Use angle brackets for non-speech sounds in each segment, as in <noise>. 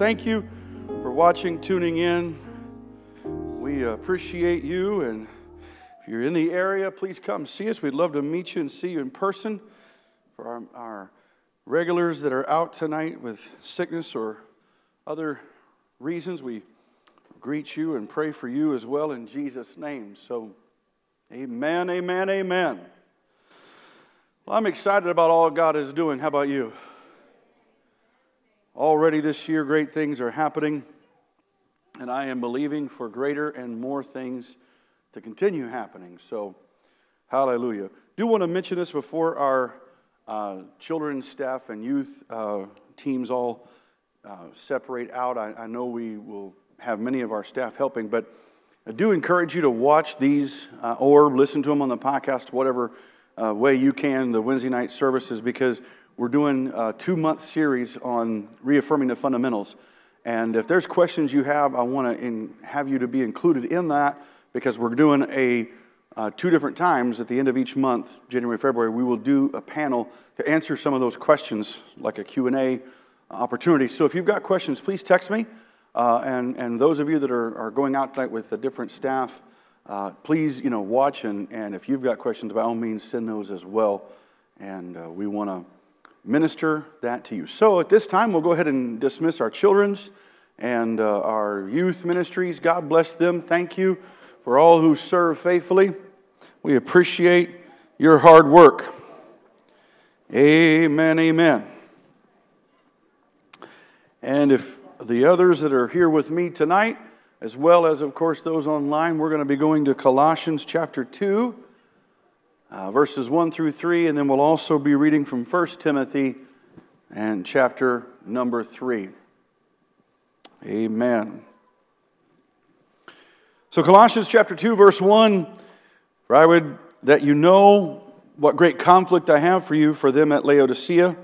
Thank you for watching, tuning in. We appreciate you. And if you're in the area, please come see us. We'd love to meet you and see you in person. For our, our regulars that are out tonight with sickness or other reasons, we greet you and pray for you as well in Jesus' name. So, amen, amen, amen. Well, I'm excited about all God is doing. How about you? Already this year, great things are happening, and I am believing for greater and more things to continue happening. So, hallelujah. Do want to mention this before our uh, children's staff and youth uh, teams all uh, separate out. I, I, know we will have many of our staff helping, but I do encourage you to watch these uh, or listen to them on the podcast, whatever uh, way you can, the Wednesday night services, because we're doing a two month series on reaffirming the fundamentals. And if there's questions you have, I want to have you to be included in that because we're doing a uh, two different times at the end of each month, January, February, we will do a panel to answer some of those questions, like a Q&A opportunity. So if you've got questions, please text me. Uh, and, and those of you that are, are going out tonight with the different staff, uh, please, you know, watch. And, and if you've got questions, by all means, send those as well. And uh, we want to minister that to you. So at this time, we'll go ahead and dismiss our children's and uh, our youth ministries. God bless them. Thank you for all who serve faithfully. We appreciate your hard work. Amen, amen. And if the others that are here with me tonight, as well as, of course, those online, we're going to be going to Colossians chapter 2 uh, verses 1 through 3, and then we'll also be reading from 1 Timothy and chapter number 3. Amen. So, Colossians chapter 2, verse 1 For I would that you know what great conflict I have for you, for them at Laodicea,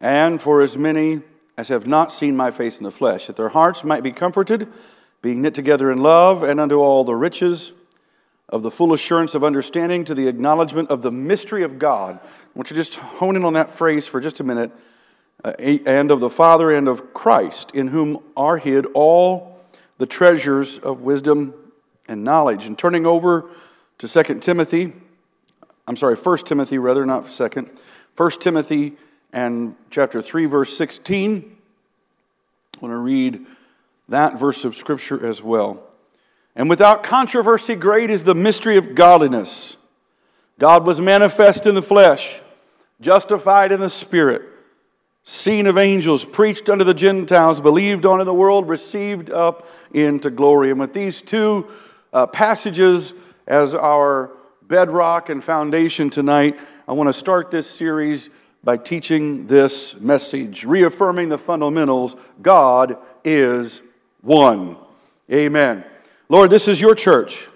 and for as many as have not seen my face in the flesh, that their hearts might be comforted, being knit together in love, and unto all the riches of the full assurance of understanding to the acknowledgement of the mystery of God. I want you to just hone in on that phrase for just a minute. Uh, and of the Father and of Christ, in whom are hid all the treasures of wisdom and knowledge. And turning over to 2 Timothy, I'm sorry, 1 Timothy rather, not 2nd. 1 Timothy and chapter 3, verse 16. I want to read that verse of Scripture as well. And without controversy, great is the mystery of godliness. God was manifest in the flesh, justified in the spirit, seen of angels, preached unto the Gentiles, believed on in the world, received up into glory. And with these two uh, passages as our bedrock and foundation tonight, I want to start this series by teaching this message, reaffirming the fundamentals God is one. Amen. Lord, this is your church,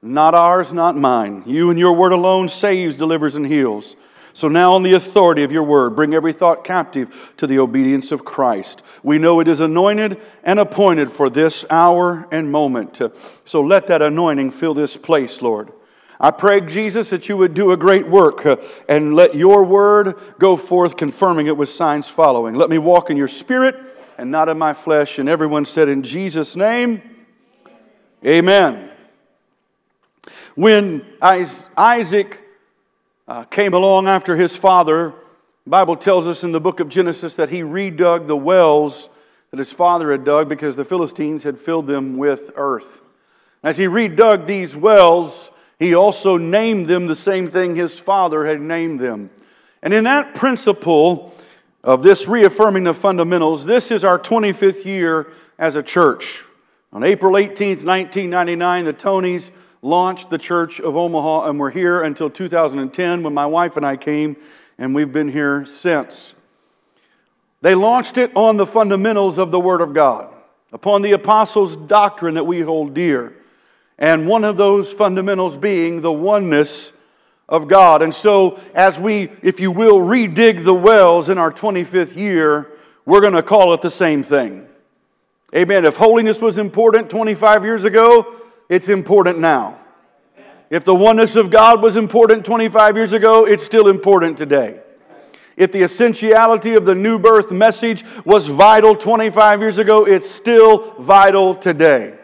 not ours, not mine. You and your word alone saves, delivers, and heals. So now, on the authority of your word, bring every thought captive to the obedience of Christ. We know it is anointed and appointed for this hour and moment. So let that anointing fill this place, Lord. I pray, Jesus, that you would do a great work uh, and let your word go forth, confirming it with signs following. Let me walk in your spirit and not in my flesh. And everyone said, In Jesus' name, Amen. When Isaac uh, came along after his father, the Bible tells us in the book of Genesis that he redug the wells that his father had dug because the Philistines had filled them with earth. As he redug these wells, he also named them the same thing his father had named them. And in that principle of this reaffirming the fundamentals, this is our 25th year as a church. On April 18, 1999, the Tonys launched the Church of Omaha, and we're here until 2010 when my wife and I came, and we've been here since. They launched it on the fundamentals of the Word of God, upon the apostles' doctrine that we hold dear, and one of those fundamentals being the oneness of God. And so, as we, if you will, redig the wells in our 25th year, we're going to call it the same thing. Amen. If holiness was important 25 years ago, it's important now. If the oneness of God was important 25 years ago, it's still important today. If the essentiality of the new birth message was vital 25 years ago, it's still vital today.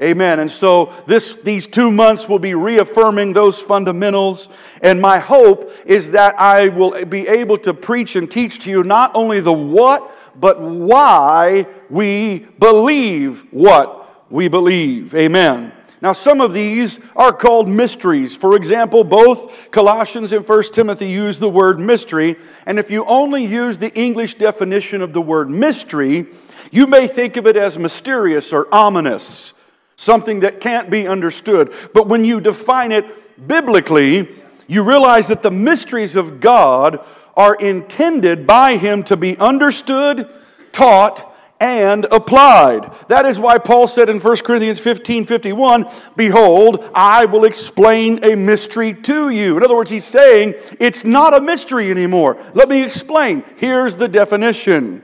Amen. And so this, these two months will be reaffirming those fundamentals. And my hope is that I will be able to preach and teach to you not only the what, but why we believe what we believe. Amen. Now, some of these are called mysteries. For example, both Colossians and 1 Timothy use the word mystery. And if you only use the English definition of the word mystery, you may think of it as mysterious or ominous, something that can't be understood. But when you define it biblically, you realize that the mysteries of God are intended by Him to be understood, taught, and applied. That is why Paul said in 1 Corinthians 15 51, Behold, I will explain a mystery to you. In other words, he's saying it's not a mystery anymore. Let me explain. Here's the definition.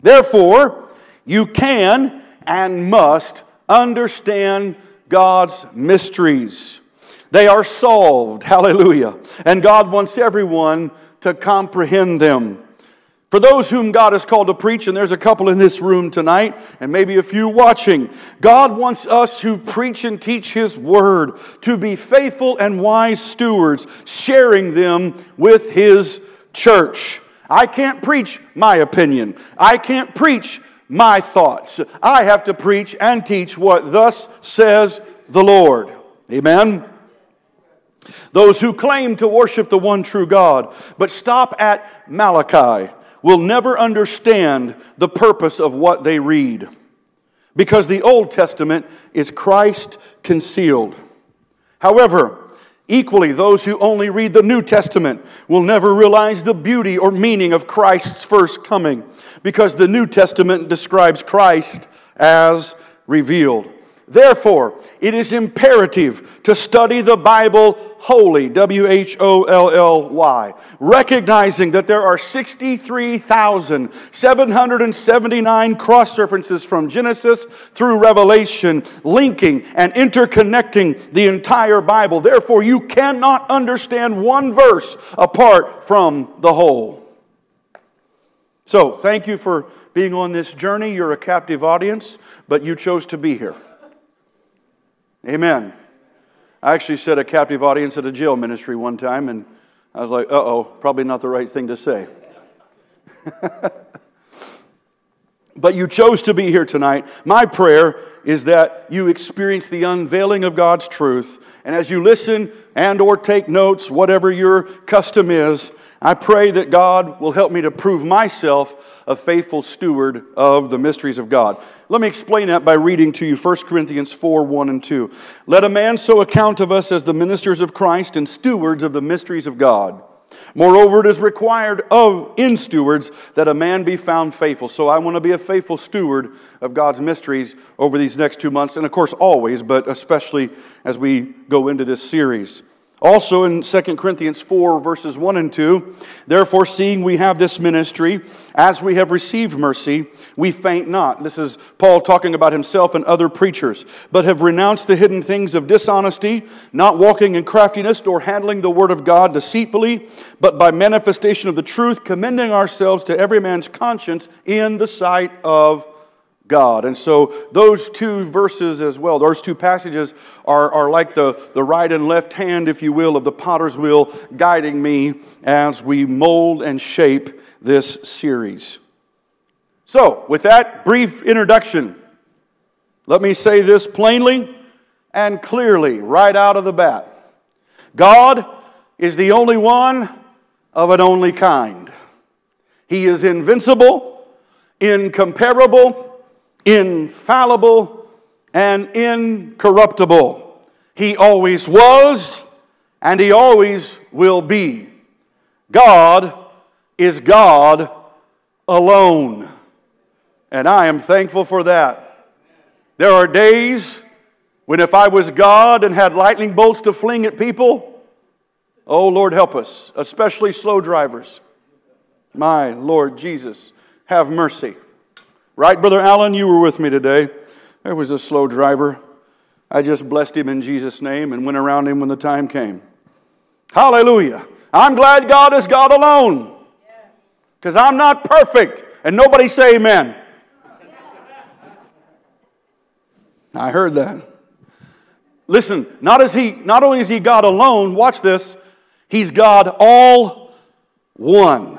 Therefore, you can and must understand God's mysteries. They are solved. Hallelujah. And God wants everyone to comprehend them. For those whom God has called to preach, and there's a couple in this room tonight, and maybe a few watching, God wants us who preach and teach His Word to be faithful and wise stewards, sharing them with His church. I can't preach my opinion. I can't preach my thoughts. I have to preach and teach what thus says the Lord. Amen. Those who claim to worship the one true God, but stop at Malachi will never understand the purpose of what they read because the Old Testament is Christ concealed. However, Equally, those who only read the New Testament will never realize the beauty or meaning of Christ's first coming because the New Testament describes Christ as revealed. Therefore, it is imperative to study the Bible wholly, W H O L L Y, recognizing that there are 63,779 cross references from Genesis through Revelation, linking and interconnecting the entire Bible. Therefore, you cannot understand one verse apart from the whole. So, thank you for being on this journey. You're a captive audience, but you chose to be here. Amen. I actually said a captive audience at a jail ministry one time, and I was like, uh oh, probably not the right thing to say. <laughs> but you chose to be here tonight. My prayer is that you experience the unveiling of God's truth, and as you listen and or take notes, whatever your custom is, I pray that God will help me to prove myself a faithful steward of the mysteries of God. Let me explain that by reading to you 1 Corinthians 4 1 and 2. Let a man so account of us as the ministers of Christ and stewards of the mysteries of God. Moreover, it is required of in stewards that a man be found faithful. So I want to be a faithful steward of God's mysteries over these next two months, and of course, always, but especially as we go into this series. Also in 2 Corinthians 4, verses 1 and 2, therefore, seeing we have this ministry, as we have received mercy, we faint not. This is Paul talking about himself and other preachers, but have renounced the hidden things of dishonesty, not walking in craftiness, nor handling the word of God deceitfully, but by manifestation of the truth, commending ourselves to every man's conscience in the sight of God. And so those two verses as well, those two passages are, are like the, the right and left hand, if you will, of the potter's wheel guiding me as we mold and shape this series. So, with that brief introduction, let me say this plainly and clearly right out of the bat God is the only one of an only kind. He is invincible, incomparable, infallible, and incorruptible. He always was, and He always will be. God is God alone. And I am thankful for that. There are days when if I was God and had lightning bolts to fling at people, oh Lord help us, especially slow drivers. My Lord Jesus, have mercy. Right, Brother Allen? You were with me today. There was a slow driver. I just blessed him in Jesus' name and went around him when the time came. Hallelujah. I'm glad God is God alone. Because I'm not perfect. And nobody say amen. I heard that. Listen, not, as he, not only is he God alone, watch this, he's God all one.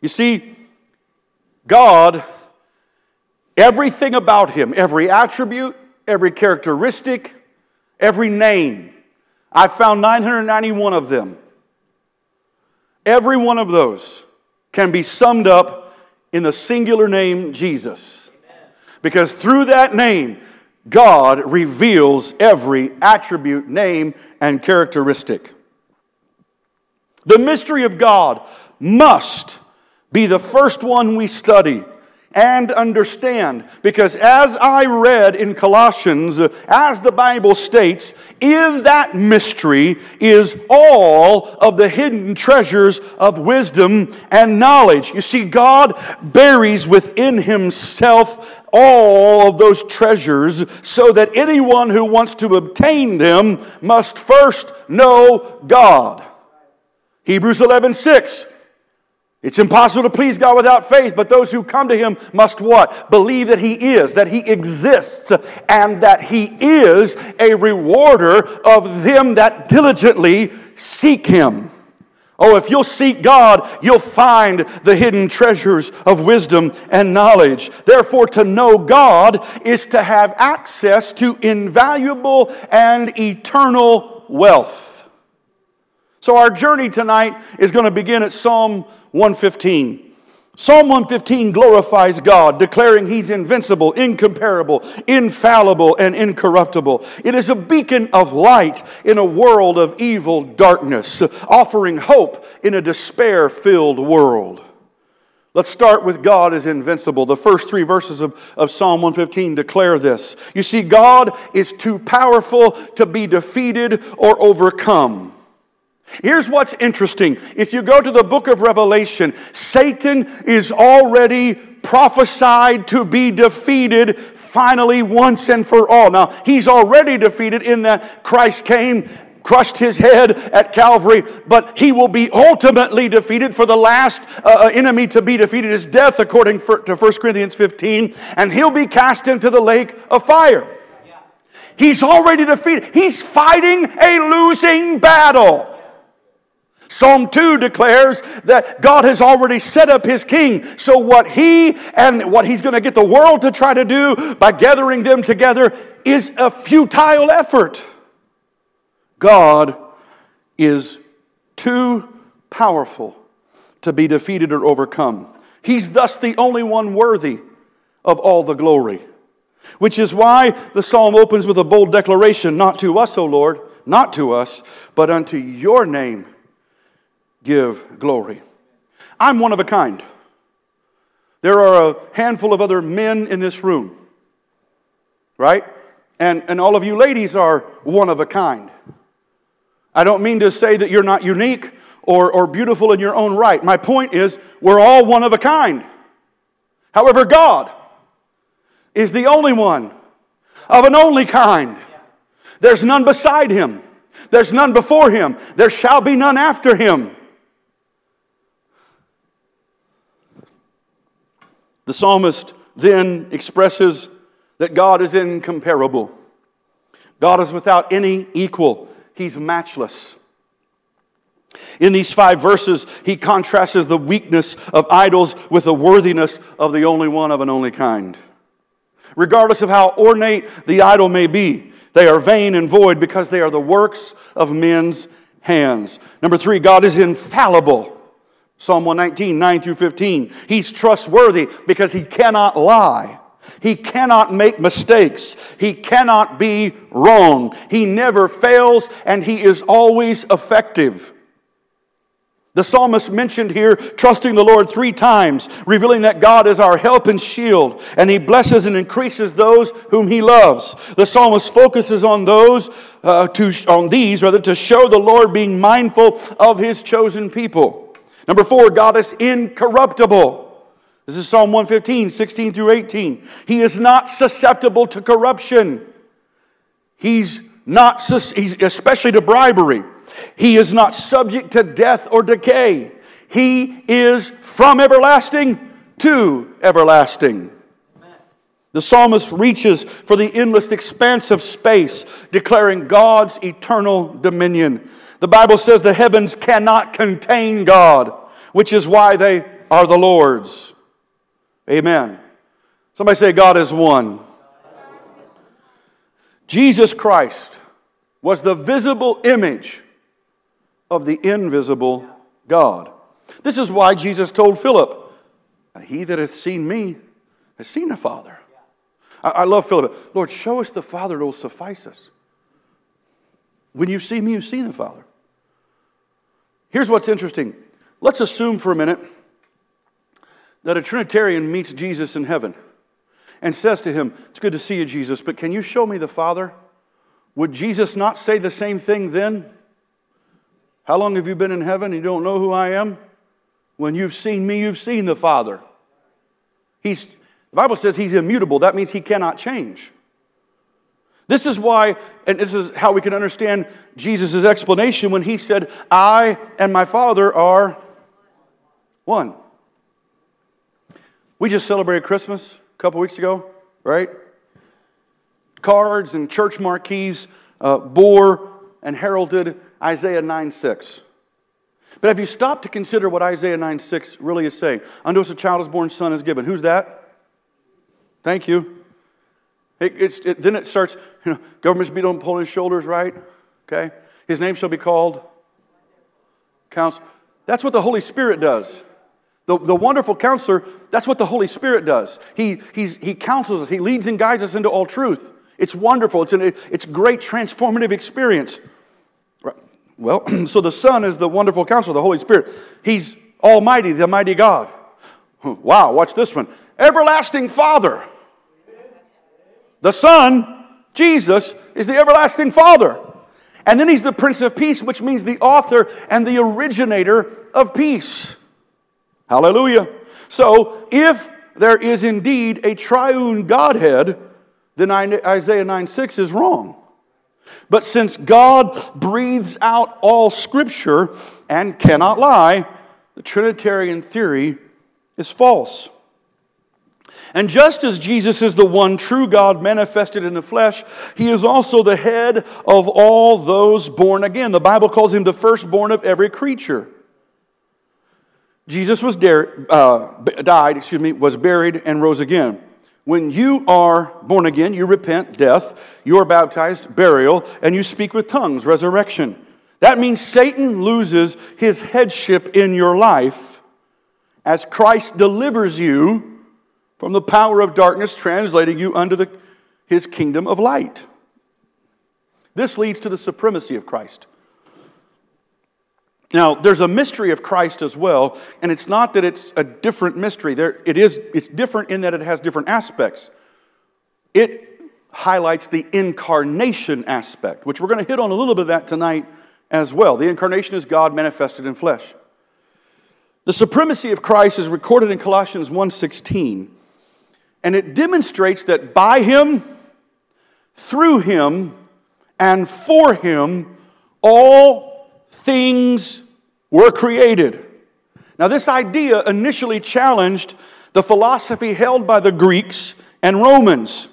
You see, God, everything about him, every attribute, every characteristic, every name, I found 991 of them. Every one of those can be summed up in the singular name Jesus. Because through that name, God reveals every attribute, name, and characteristic. The mystery of God must be the first one we study and understand. Because as I read in Colossians, as the Bible states, in that mystery is all of the hidden treasures of wisdom and knowledge. You see, God buries within Himself all of those treasures so that anyone who wants to obtain them must first know God. Hebrews 11 6. It's impossible to please God without faith, but those who come to Him must what? Believe that He is, that He exists, and that He is a rewarder of them that diligently seek Him. Oh, if you'll seek God, you'll find the hidden treasures of wisdom and knowledge. Therefore, to know God is to have access to invaluable and eternal wealth. So, our journey tonight is going to begin at Psalm 115. Psalm 115 glorifies God, declaring He's invincible, incomparable, infallible, and incorruptible. It is a beacon of light in a world of evil darkness, offering hope in a despair filled world. Let's start with God is invincible. The first three verses of, of Psalm 115 declare this. You see, God is too powerful to be defeated or overcome. Here's what's interesting. If you go to the book of Revelation, Satan is already prophesied to be defeated finally once and for all. Now, he's already defeated in that Christ came crushed his head at Calvary, but he will be ultimately defeated. For the last uh, uh enemy to be defeated is death, according to 1 Corinthians 15, and he'll be cast into the lake of fire. He's already defeated. He's fighting a losing battle. Psalm 2 declares that God has already set up his king. So, what he and what he's going to get the world to try to do by gathering them together is a futile effort. God is too powerful to be defeated or overcome. He's thus the only one worthy of all the glory. Which is why the psalm opens with a bold declaration Not to us, O Lord, not to us, but unto your name give glory. I'm one of a kind. There are a handful of other men in this room, right? And, and all of you ladies are one of a kind. I don't mean to say that you're not unique or, or beautiful in your own right. My point is, we're all one of a kind. However, God is the only one of an only kind. There's none beside him, there's none before him, there shall be none after him. The psalmist then expresses that God is incomparable. God is without any equal. He's matchless. In these five verses, he contrasts the weakness of idols with the worthiness of the only one of an only kind. Regardless of how ornate the idol may be, they are vain and void because they are the works of men's hands. Number three, God is infallible. Psalm 119, 9 through 15. He's trustworthy because he cannot lie. He cannot make mistakes. He cannot be wrong. He never fails and he is always effective. The psalmist mentioned here trusting the Lord three times, revealing that God is our help and shield, and he blesses and increases those whom he loves. The psalmist focuses on those, uh, to, on these rather, to show the Lord being mindful of his chosen people. Number four, God is incorruptible. This is Psalm 115, 16 through 18. He is not susceptible to corruption. He's not, he's especially to bribery. He is not subject to death or decay. He is from everlasting to everlasting. The psalmist reaches for the endless expanse of space, declaring God's eternal dominion. The Bible says the heavens cannot contain God, which is why they are the Lord's. Amen. Somebody say, God is one. Jesus Christ was the visible image of the invisible God. This is why Jesus told Philip, He that hath seen me has seen the Father. I, love Philip. Lord, show us the Father, it will suffice us. When you see me, you've seen the Father. Here's what's interesting. Let's assume for a minute that a Trinitarian meets Jesus in heaven and says to him, It's good to see you, Jesus, but can you show me the Father? Would Jesus not say the same thing then? How long have you been in heaven and you don't know who I am? When you've seen me, you've seen the Father. He's, the Bible says he's immutable. That means he cannot change. This is why, and this is how we can understand Jesus' explanation when he said, I and my Father are one. We just celebrated Christmas a couple weeks ago, right? Cards and church marquees uh, bore and heralded Isaiah 9 6. But have you stopped to consider what Isaiah 9 6 really is saying? Unto us a child is born, son is given. Who's that? Thank you. It, it, then it starts, you know, government's beat on his shoulders, right? Okay. His name shall be called Counsel. That's what the Holy Spirit does. The, the wonderful counselor, that's what the Holy Spirit does. He, he's, he counsels us, he leads and guides us into all truth. It's wonderful, it's, an, it's great transformative experience. Well, <clears throat> so the Son is the wonderful counselor, the Holy Spirit. He's Almighty, the mighty God. Wow, watch this one. Everlasting Father. The Son, Jesus, is the everlasting Father. And then he's the Prince of Peace, which means the author and the originator of peace. Hallelujah. So if there is indeed a triune Godhead, then Isaiah 9 6 is wrong. But since God breathes out all scripture and cannot lie, the Trinitarian theory is false. And just as Jesus is the one true God manifested in the flesh, he is also the head of all those born again. The Bible calls him the firstborn of every creature. Jesus was dar- uh, died, excuse me, was buried and rose again. When you are born again, you repent death, you are baptized burial, and you speak with tongues resurrection. That means Satan loses his headship in your life as Christ delivers you from the power of darkness, translating you under the, his kingdom of light. This leads to the supremacy of Christ. Now, there's a mystery of Christ as well, and it's not that it's a different mystery. There, it is, it's different in that it has different aspects. It highlights the incarnation aspect, which we're going to hit on a little bit of that tonight as well. The incarnation is God manifested in flesh. The supremacy of Christ is recorded in Colossians 1:16, and it demonstrates that by him, through him, and for him, all things were created. Now, this idea initially challenged the philosophy held by the Greeks and Romans.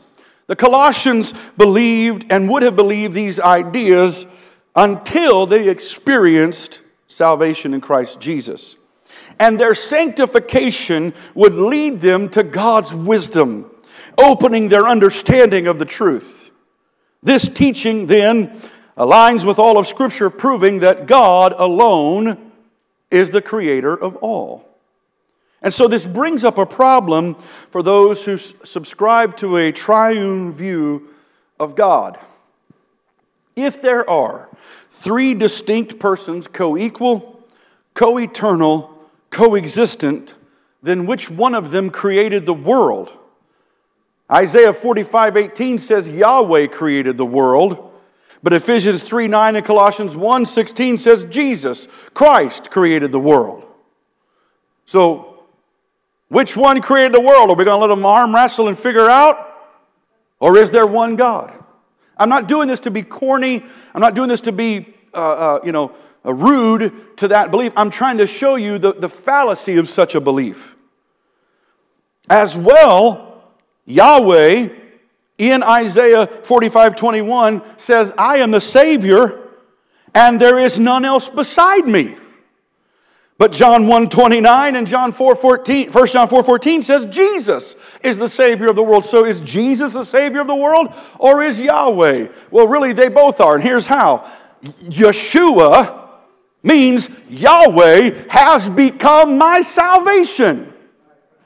The Colossians believed and would have believed these ideas until they experienced salvation in Christ Jesus. And their sanctification would lead them to God's wisdom, opening their understanding of the truth. This teaching then aligns with all of Scripture, proving that God alone is the creator of all. And so this brings up a problem for those who subscribe to a triune view of God. If there are three distinct persons, co equal, co eternal, coexistent, then which one of them created the world? Isaiah 45 18 says Yahweh created the world. But Ephesians 3 9 and Colossians 1 16 says Jesus, Christ, created the world. So, which one created the world? Are we going to let them arm wrestle and figure out? Or is there one God? I'm not doing this to be corny. I'm not doing this to be, uh, uh, you know, Uh, rude to that belief. I'm trying to show you the, the fallacy of such a belief. As well, Yahweh in Isaiah 45 21 says, I am the Savior, and there is none else beside me. But John 1 29 and John 4 14, 1 John 4 14 says Jesus is the Savior of the world. So is Jesus the Savior of the world or is Yahweh? Well, really, they both are. And here's how Yeshua means Yahweh has become my salvation.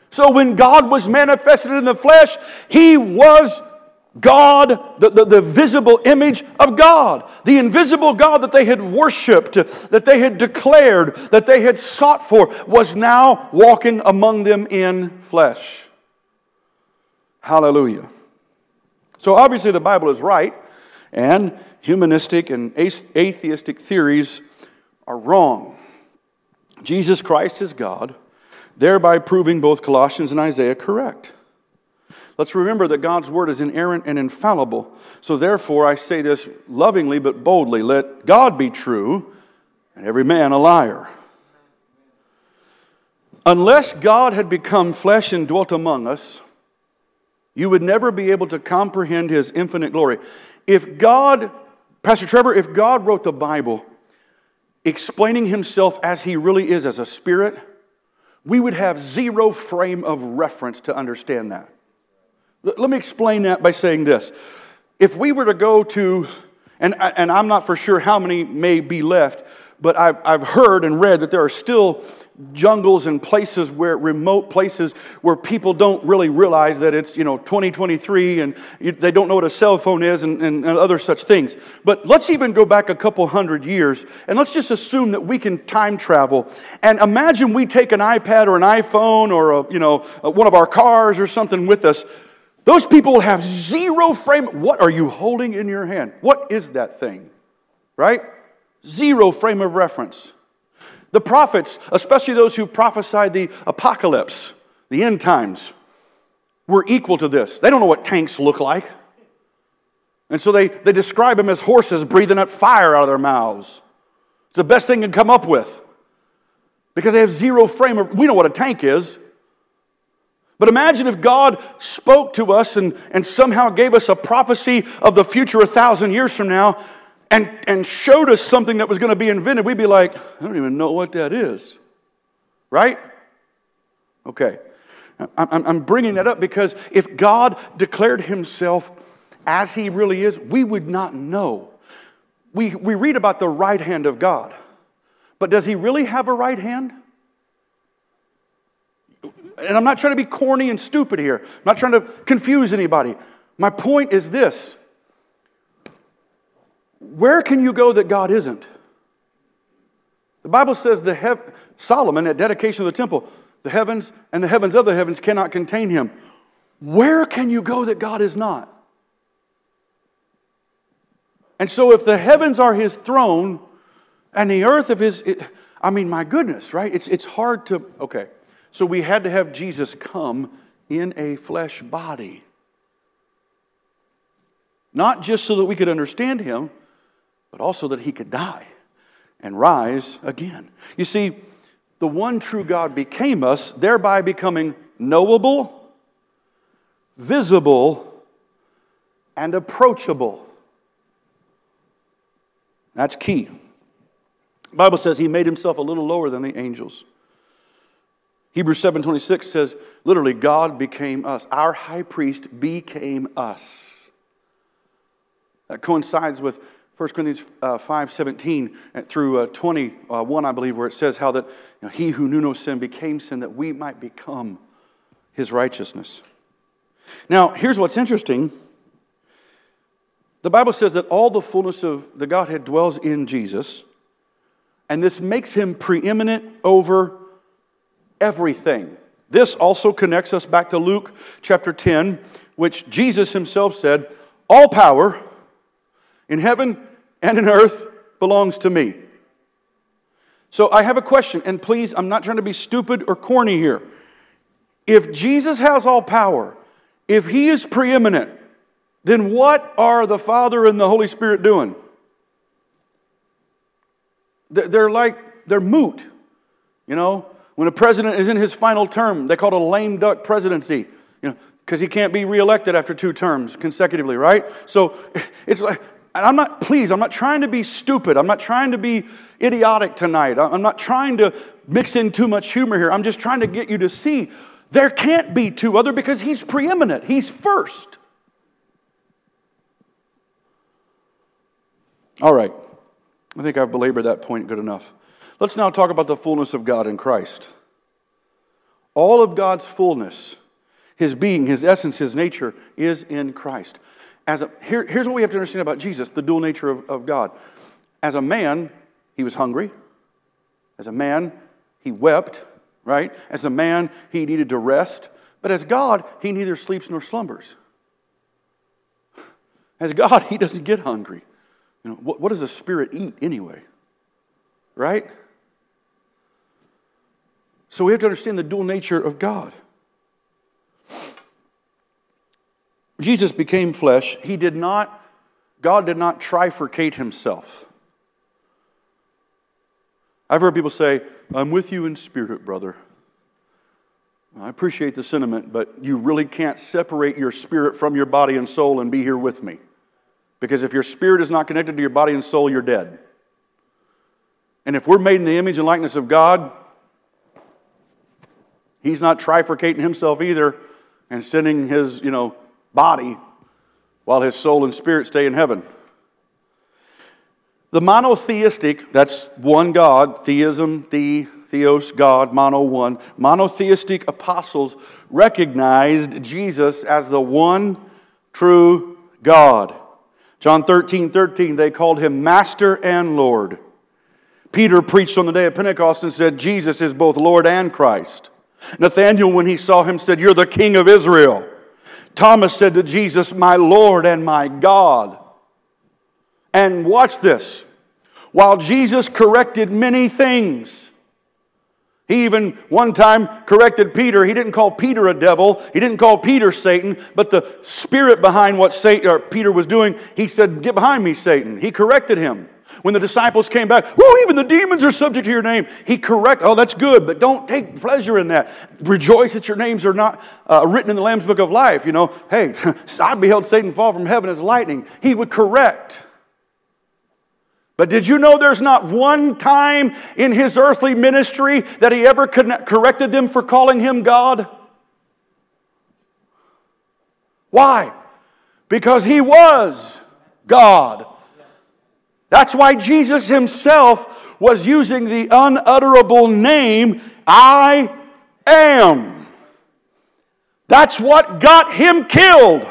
So when God was manifested in the flesh, he was God, the, the, the, visible image of God, the invisible God that they had worshiped, that they had declared, that they had sought for, was now walking among them in flesh. Hallelujah. So obviously the Bible is right, and humanistic and atheistic theories are wrong. Jesus Christ is God, thereby proving both Colossians and Isaiah correct. Let's remember that God's word is inerrant and infallible. So, therefore, I say this lovingly but boldly let God be true and every man a liar. Unless God had become flesh and dwelt among us, you would never be able to comprehend his infinite glory. If God, Pastor Trevor, if God wrote the Bible explaining himself as he really is as a spirit, we would have zero frame of reference to understand that. Let me explain that by saying this. If we were to go to, and, and I'm not for sure how many may be left, but I've, I've heard and read that there are still jungles and places where remote places where people don't really realize that it's you know 2023 and they don't know what a cell phone is and, and, and, other such things but let's even go back a couple hundred years and let's just assume that we can time travel and imagine we take an ipad or an iphone or a, you know one of our cars or something with us those people have zero frame. What are you holding in your hand? What is that thing? Right? Zero frame of reference. The prophets, especially those who prophesied the apocalypse, the end times, were equal to this. They don't know what tanks look like. And so they, they describe them as horses breathing up fire out of their mouths. It's the best thing to come up with. Because they have zero frame of, we know what a tank is. But imagine if God spoke to us and, and somehow gave us a prophecy of the future a thousand years from now and, and showed us something that was going to be invented. We'd be like, I don't even know what that is. Right? Okay. I'm, I'm bringing that up because if God declared himself as he really is, we would not know. We, we read about the right hand of God, but does he really have a right hand? And I'm not trying to be corny and stupid here. I'm not trying to confuse anybody. My point is this Where can you go that God isn't? The Bible says the hev- Solomon at dedication of the temple, the heavens and the heavens of the heavens cannot contain him. Where can you go that God is not? And so if the heavens are his throne and the earth of his I mean my goodness, right? It's it's hard to okay. So we had to have Jesus come in a flesh body. Not just so that we could understand him, but also that he could die and rise again. You see, the one true God became us, thereby becoming knowable, visible, and approachable. That's key. The Bible says he made himself a little lower than the angels. Hebrews 7:26 says literally God became us. Our high priest became us. That coincides with 1 Corinthians uh, 5:17 through uh, 21 I believe where it says how that you know, he who knew no sin became sin that we might become his righteousness. Now, here's what's interesting. The Bible says that all the fullness of the Godhead dwells in Jesus, and this makes him preeminent over everything. This also connects us back to Luke chapter 10, which Jesus himself said, All power in heaven and in earth belongs to me. So I have a question, and please, I'm not trying to be stupid or corny here. If Jesus has all power, if he is preeminent, then what are the Father and the Holy Spirit doing? They're like, they're moot. You know, when a president is in his final term, they call it a lame duck presidency, you know, because he can't be reelected after two terms consecutively, right? So <laughs> it's like, and I'm not, please, I'm not trying to be stupid. I'm not trying to be idiotic tonight. I'm not trying to mix in too much humor here. I'm just trying to get you to see there can't be two other because he's preeminent, he's first. All right. I think I've belabored that point good enough. Let's now talk about the fullness of God in Christ. All of God's fullness, his being, his essence, his nature, is in Christ. As a, here, here's what we have to understand about Jesus the dual nature of, of God. As a man, he was hungry. As a man, he wept, right? As a man, he needed to rest. But as God, he neither sleeps nor slumbers. <laughs> As God, he doesn't get hungry. You know, what, what does a spirit eat anyway? Right? So we have to understand the dual nature of God. Jesus became flesh. He did not, God did not trifurcate himself. I've heard people say, I'm with you in spirit, brother. I appreciate the sentiment, but you really can't separate your spirit from your body and soul and be here with me. Because if your spirit is not connected to your body and soul, you're dead. And if we're made in the image and likeness of God, He's not trifurcating himself either and sending his, you know, body while his soul and spirit stay in heaven. The monotheistic, that's one God, theism, the, theos, God, mono, one. Monotheistic apostles recognized Jesus as the one true God. John 13, 13, they called him Master and Lord. Peter preached on the day of Pentecost and said, Jesus is both Lord and Christ. Nathanael, when he saw him, said, You're the King of Israel. Thomas said to Jesus, My Lord and my God. And watch this. While Jesus corrected many things, he even one time corrected Peter. He didn't call Peter a devil. He didn't call Peter Satan, but the spirit behind what Satan, Peter was doing, he said, Get behind me, Satan. He corrected him. When the disciples came back, whoa, even the demons are subject to your name. He correct, oh, that's good, but don't take pleasure in that. Rejoice that your names are not uh, written in the Lamb's Book of Life. You know, hey, <laughs> I beheld Satan fall from heaven as lightning. He would correct. But did you know there's not one time in his earthly ministry that he ever corrected them for calling him God? Why? Because he was God. That's why Jesus himself was using the unutterable name, I am. That's what got him killed.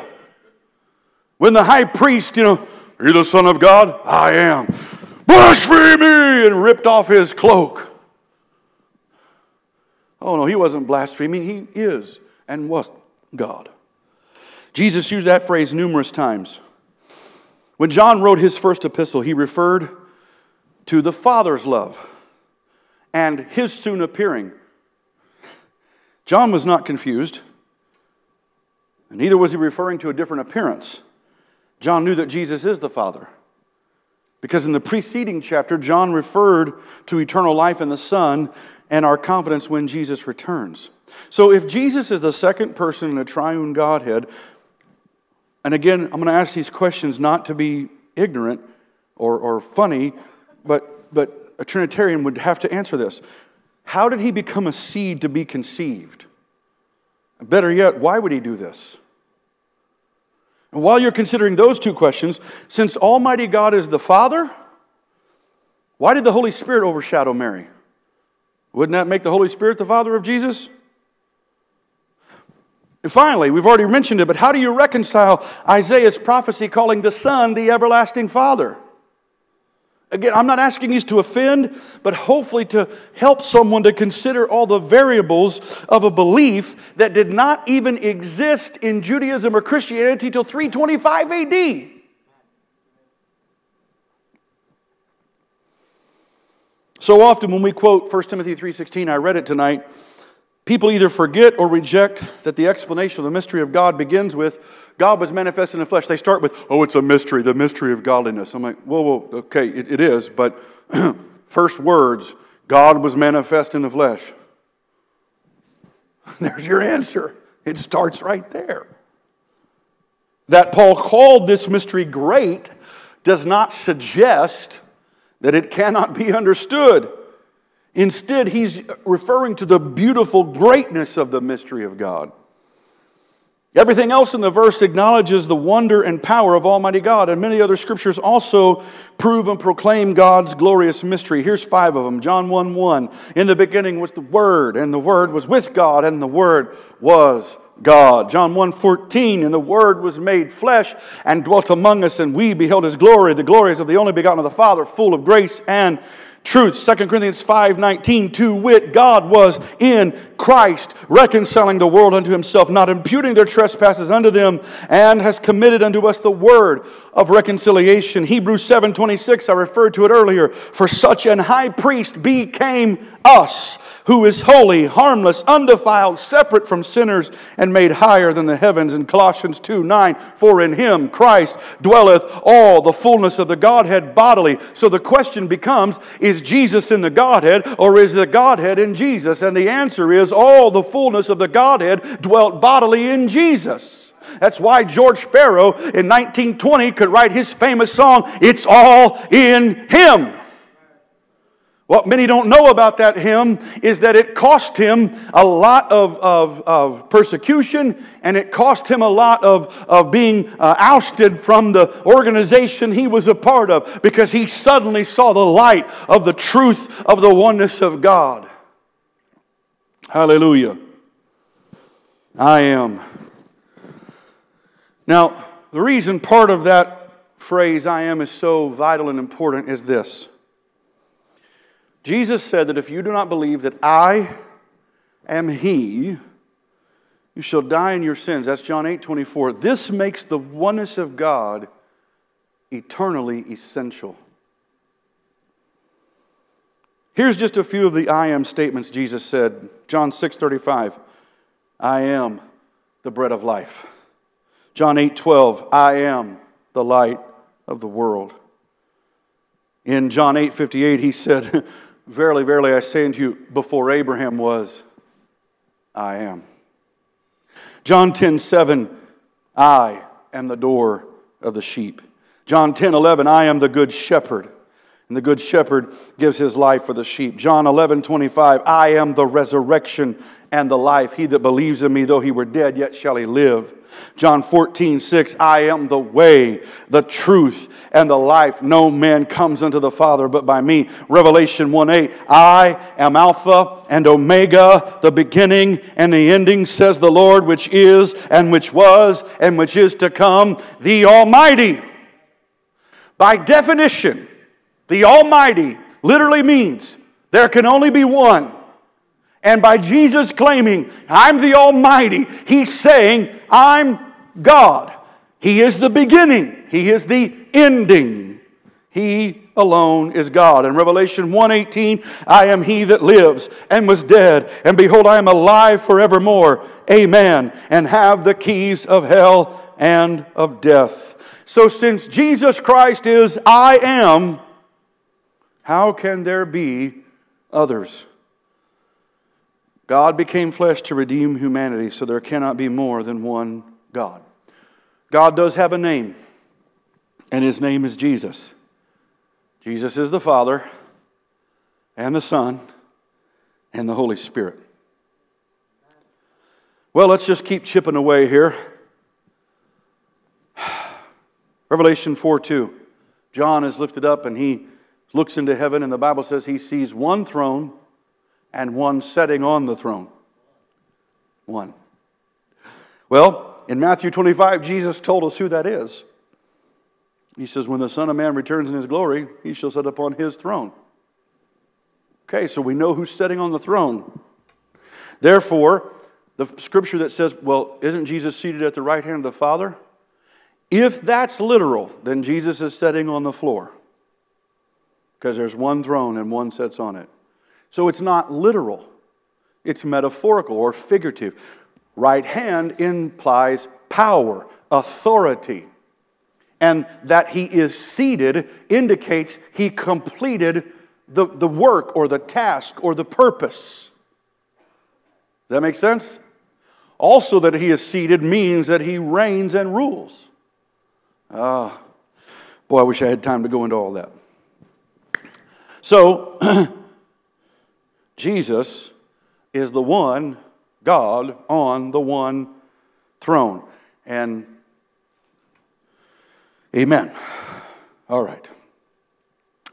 When the high priest, you know, are you the Son of God? I am. Blaspheme me! And ripped off his cloak. Oh no, he wasn't blaspheming. He is and was God. Jesus used that phrase numerous times. When John wrote his first epistle, he referred to the Father's love and his soon appearing. John was not confused, and neither was he referring to a different appearance. John knew that Jesus is the Father. Because in the preceding chapter, John referred to eternal life in the Son and our confidence when Jesus returns. So, if Jesus is the second person in the triune Godhead, and again, I'm going to ask these questions not to be ignorant or, or funny, but, but a Trinitarian would have to answer this. How did he become a seed to be conceived? Better yet, why would he do this? And while you're considering those two questions, since Almighty God is the Father, why did the Holy Spirit overshadow Mary? Wouldn't that make the Holy Spirit the Father of Jesus? And finally, we've already mentioned it, but how do you reconcile Isaiah's prophecy calling the Son the everlasting Father? Again, I'm not asking you to offend, but hopefully to help someone to consider all the variables of a belief that did not even exist in Judaism or Christianity till 325 AD. So often when we quote 1 Timothy 3:16, I read it tonight, People either forget or reject that the explanation of the mystery of God begins with God was manifested in the flesh. They start with, oh, it's a mystery, the mystery of godliness. I'm like, whoa, whoa, okay, it, it is, but <clears throat> first words, God was manifest in the flesh. <laughs> There's your answer. It starts right there. That Paul called this mystery great does not suggest that it cannot be understood. Instead, he's referring to the beautiful greatness of the mystery of God. Everything else in the verse acknowledges the wonder and power of Almighty God, and many other scriptures also prove and proclaim God's glorious mystery. Here's five of them. John 1 1. In the beginning was the Word, and the Word was with God, and the Word was God. John 1 14. And the Word was made flesh and dwelt among us, and we beheld his glory, the glories of the only begotten of the Father, full of grace and truth. 2 Corinthians 5 19, to wit, God was in Christ, reconciling the world unto himself, not imputing their trespasses unto them, and has committed unto us the word of reconciliation. Hebrews 7:26, I referred to it earlier. For such an high priest became us, who is holy, harmless, undefiled, separate from sinners, and made higher than the heavens. In Colossians 2 9, for in him, Christ, dwelleth all the fullness of the Godhead bodily. So the question becomes is Jesus in the Godhead, or is the Godhead in Jesus? And the answer is all the fullness of the Godhead dwelt bodily in Jesus. That's why George Farrow in 1920 could write his famous song, It's All in Him. What many don't know about that hymn is that it cost him a lot of, of, of persecution and it cost him a lot of, of being uh, ousted from the organization he was a part of because he suddenly saw the light of the truth of the oneness of God. Hallelujah. I am. Now, the reason part of that phrase, I am, is so vital and important is this. Jesus said that if you do not believe that I am He, you shall die in your sins. That's John 8 24. This makes the oneness of God eternally essential. Here's just a few of the I am statements Jesus said. John 6 35. I am the bread of life. John 8 12. I am the light of the world. In John 8 58, he said, <laughs> Verily, verily, I say unto you, before Abraham was, I am. John 10 7, I am the door of the sheep. John 10 11, I am the good shepherd. And the good shepherd gives his life for the sheep. John 11 25, I am the resurrection and the life. He that believes in me, though he were dead, yet shall he live. John 14, 6, I am the way, the truth, and the life. No man comes unto the Father but by me. Revelation 1 8, I am Alpha and Omega, the beginning and the ending, says the Lord, which is, and which was, and which is to come, the Almighty. By definition, the Almighty literally means there can only be one. And by Jesus claiming, I'm the Almighty, he's saying, I'm God. He is the beginning, He is the ending. He alone is God. In Revelation 1:18, I am he that lives and was dead, and behold, I am alive forevermore. Amen. And have the keys of hell and of death. So since Jesus Christ is I am, how can there be others? God became flesh to redeem humanity, so there cannot be more than one God. God does have a name, and his name is Jesus. Jesus is the Father, and the Son, and the Holy Spirit. Well, let's just keep chipping away here. <sighs> Revelation 4 2. John is lifted up and he looks into heaven, and the Bible says he sees one throne and one setting on the throne. One. Well, in Matthew 25, Jesus told us who that is. He says, When the Son of Man returns in his glory, he shall sit upon his throne. Okay, so we know who's sitting on the throne. Therefore, the scripture that says, Well, isn't Jesus seated at the right hand of the Father? If that's literal, then Jesus is sitting on the floor because there's one throne and one sits on it. So it's not literal, it's metaphorical or figurative. Right hand implies power, authority. And that he is seated indicates he completed the, the work or the task or the purpose. Does that make sense? Also, that he is seated means that he reigns and rules. Ah, boy, I wish I had time to go into all that. So, <clears throat> Jesus is the one God on the one throne. And amen. All right.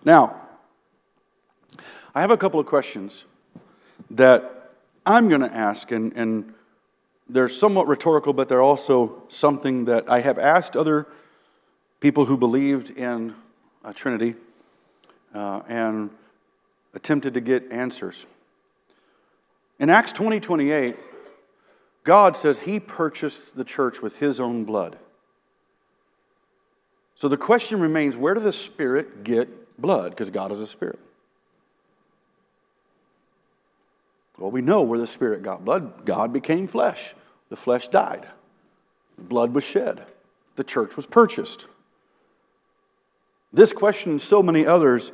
Now, I have a couple of questions that I'm going to ask, and, and they're somewhat rhetorical, but they're also something that I have asked other people who believed in a Trinity uh, and attempted to get answers. In Acts 20 28, God says he purchased the church with his own blood. So the question remains where did the Spirit get blood? Because God is a Spirit. Well, we know where the Spirit got blood. God became flesh. The flesh died. Blood was shed. The church was purchased. This question and so many others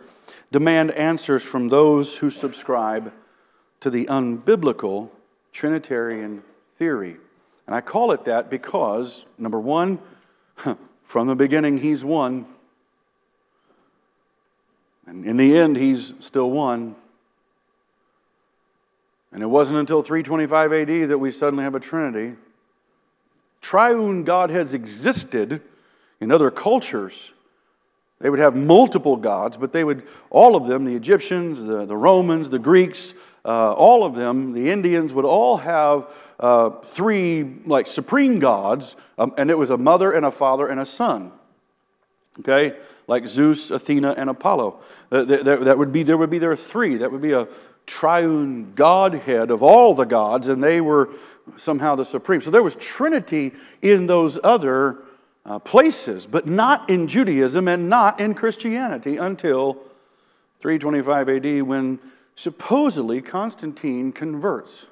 demand answers from those who subscribe to the unbiblical Trinitarian theory. And I call it that because, number one, <laughs> from the beginning, He's one. And in the end, He's still one. And it wasn't until 325 AD that we suddenly have a Trinity. Triune Godheads existed in other cultures. They would have multiple gods, but they would, all of them, the Egyptians, the, the Romans, the Greeks, uh, all of them, the Indians, would all have uh, three, like, supreme gods, um, and it was a mother and a father and a son. Okay? Like Zeus, Athena, and Apollo. Uh, that, that, that would be, there would be there three. That would be a triune Godhead of all the gods, and they were somehow the supreme. So there was Trinity in those other uh, places, but not in Judaism and not in Christianity until 325 AD when supposedly Constantine converts.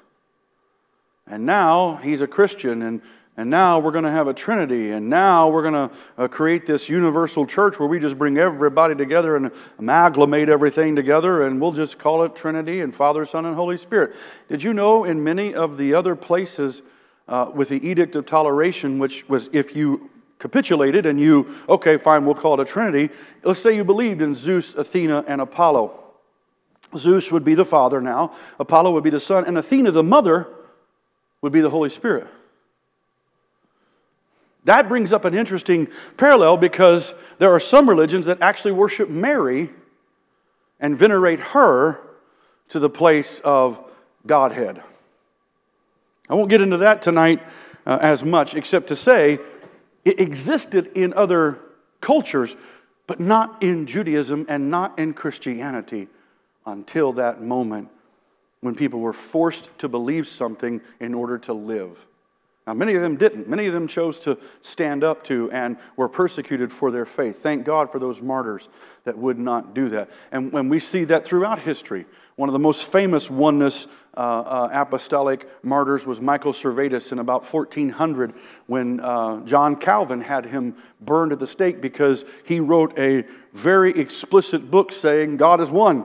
And now he's a Christian, and and now we're going to have a Trinity, and now we're going to uh, create this universal church where we just bring everybody together and amalgamate everything together, and we'll just call it Trinity and Father, Son, and Holy Spirit. Did you know in many of the other places uh, with the Edict of Toleration, which was if you capitulated and you, okay, fine, we'll call it a Trinity, let's say you believed in Zeus, Athena, and Apollo. Zeus would be the father now, Apollo would be the son, and Athena, the mother, would be the Holy Spirit. That brings up an interesting parallel because there are some religions that actually worship Mary and venerate her to the place of Godhead. I won't get into that tonight uh, as much, except to say it existed in other cultures, but not in Judaism and not in Christianity until that moment when people were forced to believe something in order to live. Now, many of them didn't. Many of them chose to stand up to and were persecuted for their faith. Thank God for those martyrs that would not do that. And when we see that throughout history, one of the most famous oneness uh, uh, apostolic martyrs was Michael Servetus in about 1400 when uh, John Calvin had him burned at the stake because he wrote a very explicit book saying God is one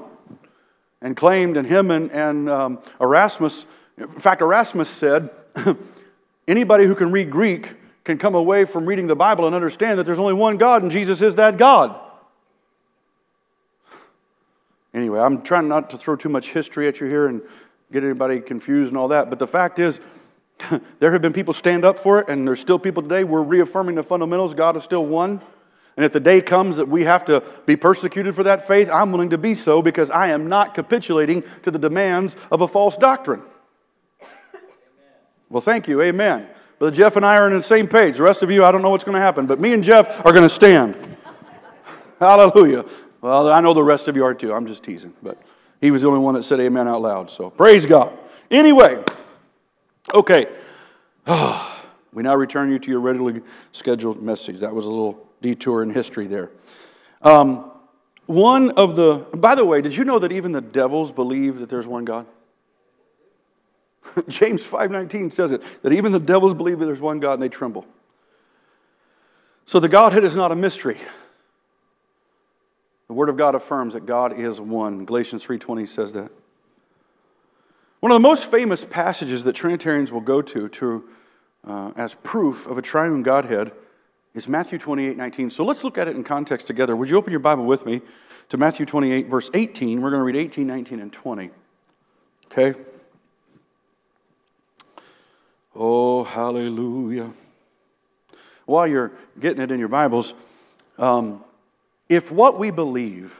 and claimed, and him and, and um, Erasmus, in fact, Erasmus said, <laughs> Anybody who can read Greek can come away from reading the Bible and understand that there's only one God and Jesus is that God. Anyway, I'm trying not to throw too much history at you here and get anybody confused and all that, but the fact is, <laughs> there have been people stand up for it, and there's still people today. We're reaffirming the fundamentals. God is still one. And if the day comes that we have to be persecuted for that faith, I'm willing to be so because I am not capitulating to the demands of a false doctrine. Well, thank you. Amen. Brother Jeff and I are on the same page. The rest of you, I don't know what's going to happen, but me and Jeff are going to stand. <laughs> Hallelujah. Well, I know the rest of you are too. I'm just teasing, but he was the only one that said amen out loud. So praise God. Anyway, okay. Oh, <sighs> we now return you to your regularly scheduled message. That was a little detour in history there. Um, one of the, by the way, did you know that even the devils believe that there's one God? <laughs> James 5:19 says it that even the devils believe that there's one God and they tremble. So the Godhead is not a mystery. The Word of God affirms that God is one. Galatians 3.20 says that. One of the most famous passages that Trinitarians will go to, to uh, as proof of a triune Godhead is Matthew 28 19. So let's look at it in context together. Would you open your Bible with me to Matthew 28, verse 18? We're going to read 18, 19, and 20. Okay? Oh, hallelujah. While you're getting it in your Bibles, um, if what we believe,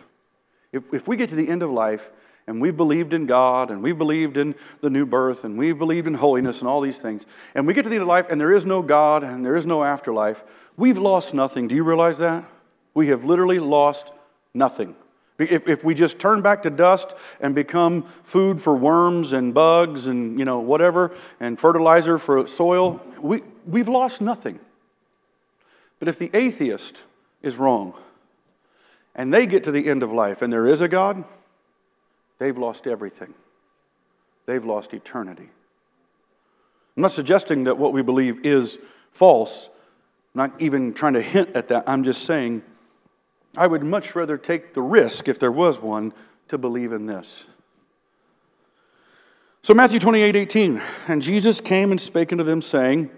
if, if we get to the end of life and we've believed in God and we've believed in the new birth and we've believed in holiness and all these things, and we get to the end of life and there is no God and there is no afterlife, we've lost nothing. Do you realize that? We have literally lost nothing. If, if we just turn back to dust and become food for worms and bugs and you know whatever and fertilizer for soil, we, we've lost nothing. But if the atheist is wrong and they get to the end of life and there is a God, they've lost everything. They've lost eternity. I'm not suggesting that what we believe is false, I'm not even trying to hint at that. I'm just saying I would much rather take the risk, if there was one, to believe in this. So, Matthew 28 18, and Jesus came and spake unto them, saying,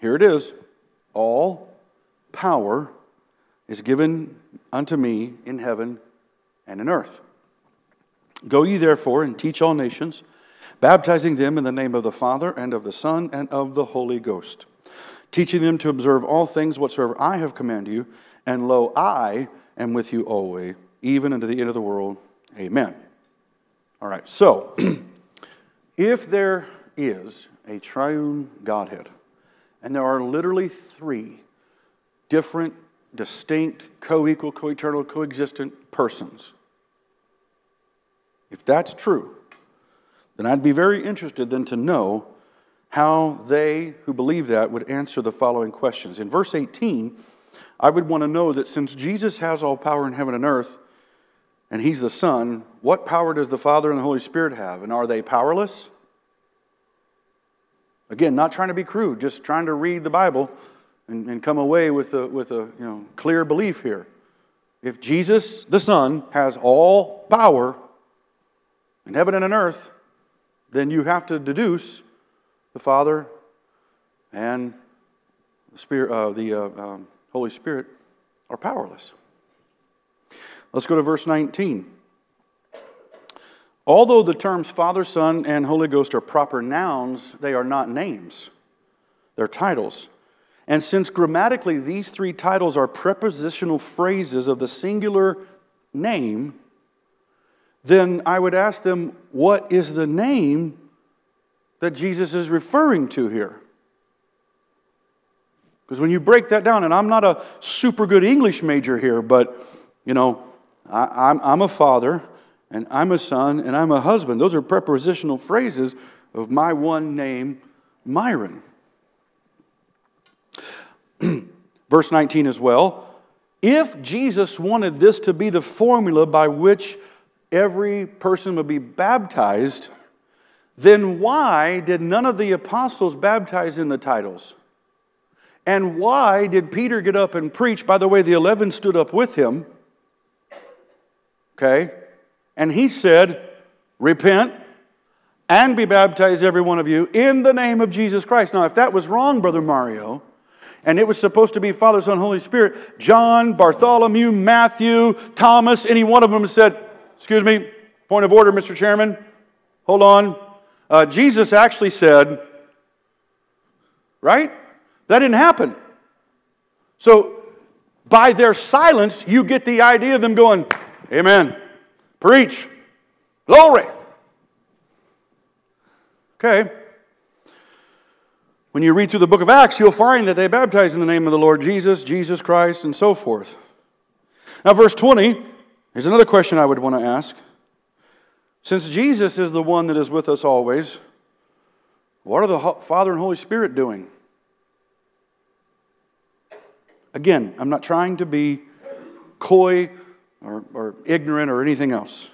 Here it is, all power is given unto me in heaven and in earth. Go ye therefore and teach all nations, baptizing them in the name of the Father and of the Son and of the Holy Ghost, teaching them to observe all things whatsoever I have commanded you, and lo, I am with you always, even unto the end of the world. Amen. All right, so <clears throat> if there is a triune Godhead, and there are literally three different, distinct, co equal, co eternal, coexistent persons, if that's true, then I'd be very interested then to know how they who believe that would answer the following questions. In verse 18, I would want to know that since Jesus has all power in heaven and earth, and he's the Son, what power does the Father and the Holy Spirit have? And are they powerless? Again, not trying to be crude, just trying to read the Bible and, and come away with a, with a you know, clear belief here. If Jesus, the Son, has all power, in heaven and on earth, then you have to deduce the Father and the, Spirit, uh, the uh, um, Holy Spirit are powerless. Let's go to verse 19. Although the terms Father, Son, and Holy Ghost are proper nouns, they are not names, they're titles. And since grammatically these three titles are prepositional phrases of the singular name, then I would ask them, what is the name that Jesus is referring to here? Because when you break that down, and I'm not a super good English major here, but you know, I, am I'm, I'm a father, and I'm a son, and I'm a husband. Those are prepositional phrases of my one name, Myron. <clears throat> Verse 19 as well. If Jesus wanted this to be the formula by which every person would be baptized, then why did none of the apostles baptize in the titles? And why did Peter get up and preach? By the way, the 11 stood up with him. Okay? And he said, Repent and be baptized, every one of you, in the name of Jesus Christ. Now, if that was wrong, Brother Mario, and it was supposed to be Father, Son, Holy Spirit, John, Bartholomew, Matthew, Thomas, any one of them said, Excuse me, point of order, Mr. Chairman. Hold on. Uh, Jesus actually said, right? That didn't happen. So, by their silence, you get the idea of them going, Amen. Preach. Glory. Okay. When you read through the book of Acts, you'll find that they baptize in the name of the Lord Jesus, Jesus Christ, and so forth. Now, verse 20 Here's another question I would want to ask. Since Jesus is the one that is with us always, what are the Father and Holy Spirit doing? Again, I'm not trying to be coy or, or ignorant or anything else.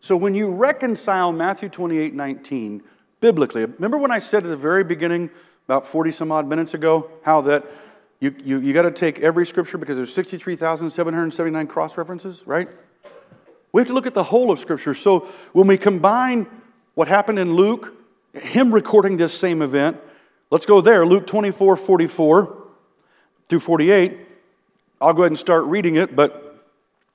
So when you reconcile Matthew 28 19 biblically, remember when I said at the very beginning, about 40 some odd minutes ago, how that You, you, you got to take every scripture because there's 63,779 cross references, right? We have to look at the whole of scripture. So when we combine what happened in Luke, him recording this same event, let's go there. Luke 24 44 through 48. I'll go ahead and start reading it, but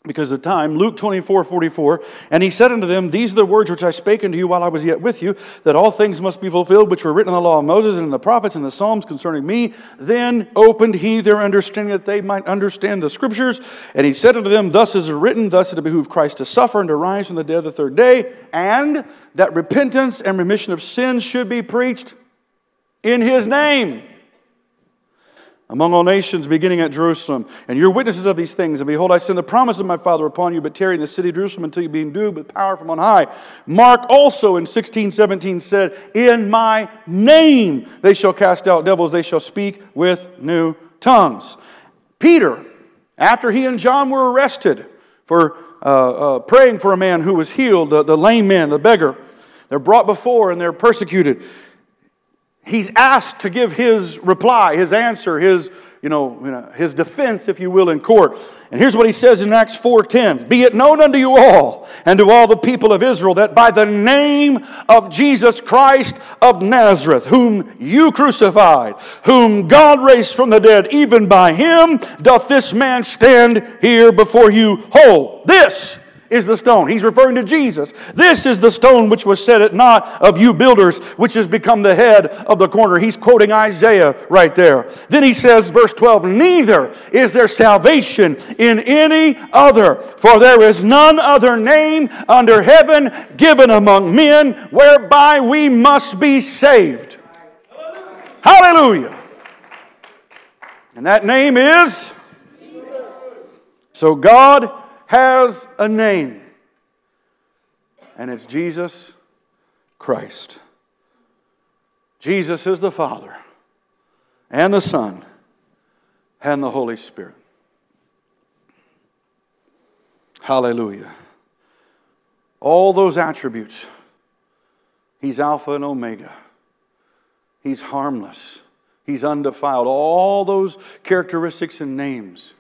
because of time. Luke 24, 44. And he said unto them, These are the words which I spake unto you while I was yet with you, that all things must be fulfilled which were written in the law of Moses and in the prophets and the Psalms concerning me. Then opened he their understanding that they might understand the scriptures. And he said unto them, Thus is it written, thus it behooved Christ to suffer and to rise from the dead the third day, and that repentance and remission of sins should be preached in his name among all nations, beginning at Jerusalem. And you're witnesses of these things. And behold, I send the promise of my Father upon you, but tarry in the city of Jerusalem until you be endued with power from on high. Mark also in 16, 17 said, In my name they shall cast out devils, they shall speak with new tongues. Peter, after he and John were arrested for uh, uh, praying for a man who was healed, the, the lame man, the beggar, they're brought before and they're persecuted he's asked to give his reply, his answer, his, you know, his defense, if you will, in court. And here's what he says in Acts 4:10: Be it known unto you all and to all the people of Israel that by the name of Jesus Christ of Nazareth, whom you crucified, whom God raised from the dead, even by him doth this man stand here before you whole. This is the stone. He's referring to Jesus. This is the stone which was set at naught of you builders, which has become the head of the corner. He's quoting Isaiah right there. Then he says, verse 12, Neither is there salvation in any other, for there is none other name under heaven given among men whereby we must be saved. Hallelujah. And that name is? So God has a name, and it's Jesus Christ. Jesus is the Father, and the Son, and the Holy Spirit. Hallelujah. All those attributes. He's Alpha and Omega. He's harmless. He's undefiled. All those characteristics and names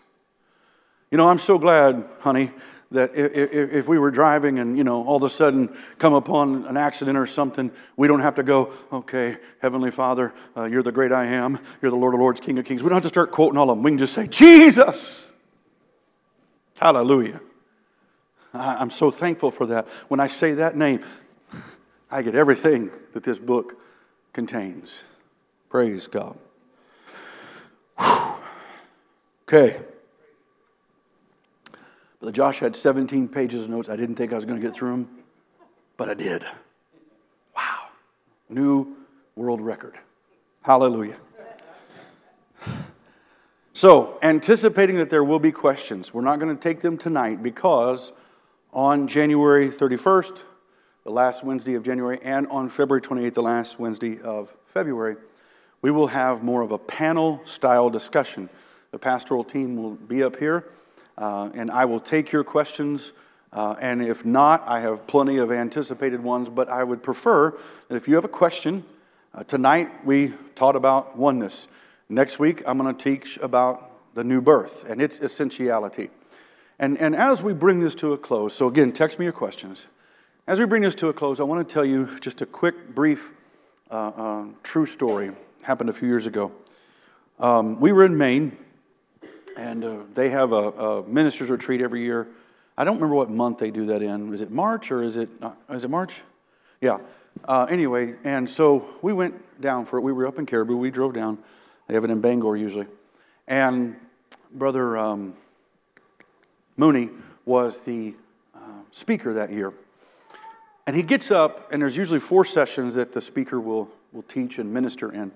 you know, I'm so glad, honey, that if, we were driving and, you know, all of a sudden come upon an accident or something, we don't have to go, okay, Heavenly Father, uh, you're the great I am, you're the Lord of Lords, King of Kings. We don't have to start quoting all of them. We can just say, Jesus! Hallelujah. I'm so thankful for that. When I say that name, I get everything that this book contains. Praise God. Whew. Okay. Brother Josh had 17 pages of notes. I didn't think I was going to get through them, but I did. Wow. New world record. Hallelujah. So, anticipating that there will be questions, we're not going to take them tonight because on January 31st, the last Wednesday of January, and on February 28th, the last Wednesday of February, we will have more of a panel style discussion. The pastoral team will be up here uh, and I will take your questions. Uh, and if not, I have plenty of anticipated ones, but I would prefer that if you have a question, uh, tonight we taught about oneness. Next week, I'm going to teach about the new birth and its essentiality. And, and as we bring this to a close, so again, text me your questions. As we bring this to a close, I want to tell you just a quick, brief, uh, uh, true story. Happened a few years ago. Um, we were in Maine and uh, they have a, a, ministers retreat every year. I don't remember what month they do that in. Is it March or is it is it March? Yeah. Uh, anyway, and so we went down for it. We were up in Caribou. We drove down. They have it in Bangor usually, and brother um, Mooney was the uh, speaker that year. And he gets up, and there's usually four sessions that the speaker will, will teach and minister in.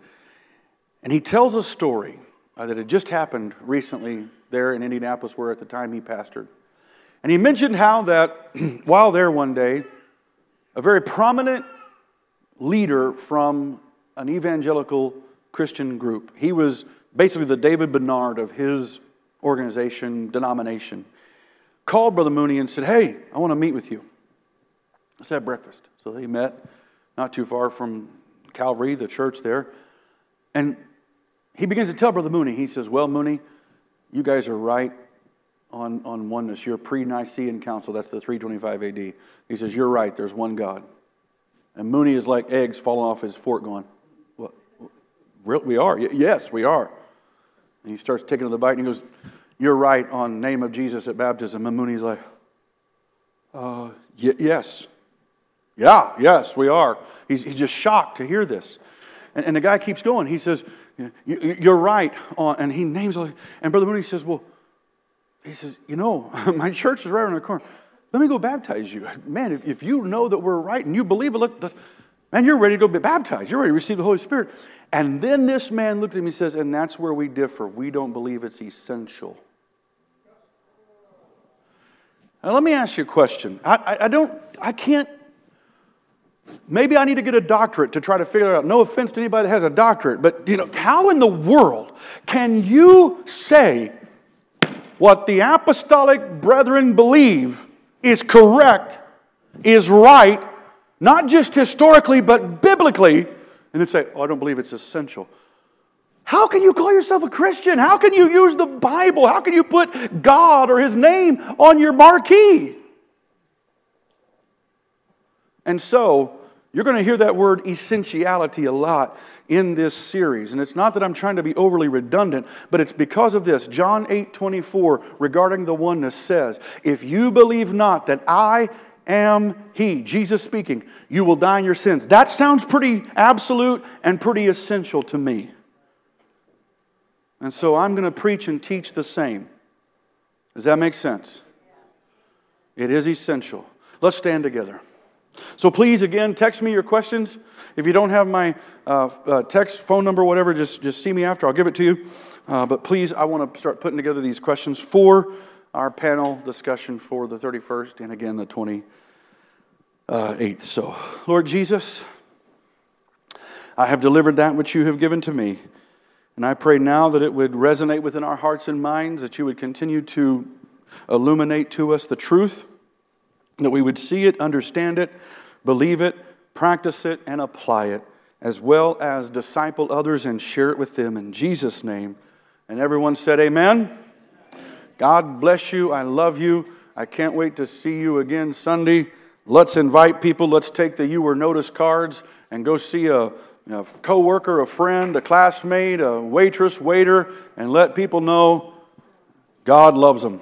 And he tells a story uh, that had just happened recently there in Indianapolis, where at the time he pastored. And he mentioned how that <clears throat> while there one day, a very prominent leader from an evangelical Christian group, he was basically the David Bernard of his organization, denomination, called Brother Mooney and said, Hey, I want to meet with you. Let's have breakfast. So they met not too far from Calvary, the church there. And he begins to tell Brother Mooney, he says, Well, Mooney, you guys are right on, on oneness. You're pre Nicene Council, that's the 325 AD. He says, You're right, there's one God. And Mooney is like eggs falling off his fork, going, What? We are. Yes, we are. And he starts taking the bite and he goes, You're right on name of Jesus at baptism. And Mooney's like, uh, y- Yes. Yeah, yes, we are. He's, he's just shocked to hear this. And, and the guy keeps going. He says, You're right. On, and he names, all, and Brother Mooney says, Well, he says, You know, <laughs> my church is right around the corner. Let me go baptize you. Man, if, if you know that we're right and you believe it, look, man, you're ready to go be baptized. You're ready to receive the Holy Spirit. And then this man looked at me and says, And that's where we differ. We don't believe it's essential. Now, let me ask you a question. I, I, I don't, I can't Maybe I need to get a doctorate to try to figure out. No offense to anybody that has a doctorate, but you know, how in the world can you say what the apostolic brethren believe is correct, is right, not just historically, but biblically, and then say, Oh, I don't believe it's essential. How can you call yourself a Christian? How can you use the Bible? How can you put God or His name on your marquee? And so, you're going to hear that word essentiality a lot in this series. And it's not that I'm trying to be overly redundant, but it's because of this. John 8 24, regarding the oneness, says, If you believe not that I am He, Jesus speaking, you will die in your sins. That sounds pretty absolute and pretty essential to me. And so I'm going to preach and teach the same. Does that make sense? It is essential. Let's stand together. So please, again, text me your questions. If you don't have my uh, uh, text, phone number, whatever, just, just see me after. I'll give it to you. Uh, but please, I want to start putting together these questions for our panel discussion for the 31st and again the 28th. So, Lord Jesus, I have delivered that which you have given to me. And I pray now that it would resonate within our hearts and minds, that you would continue to illuminate to us the truth that we would see it, understand it, believe it, practice it, and apply it, as well as disciple others and share it with them in Jesus' name. And everyone said, Amen. God bless you. I love you. I can't wait to see you again Sunday. Let's invite people. Let's take the You Were Noticed cards and go see a, a co-worker, a friend, a classmate, a waitress, waiter, and let people know God loves them.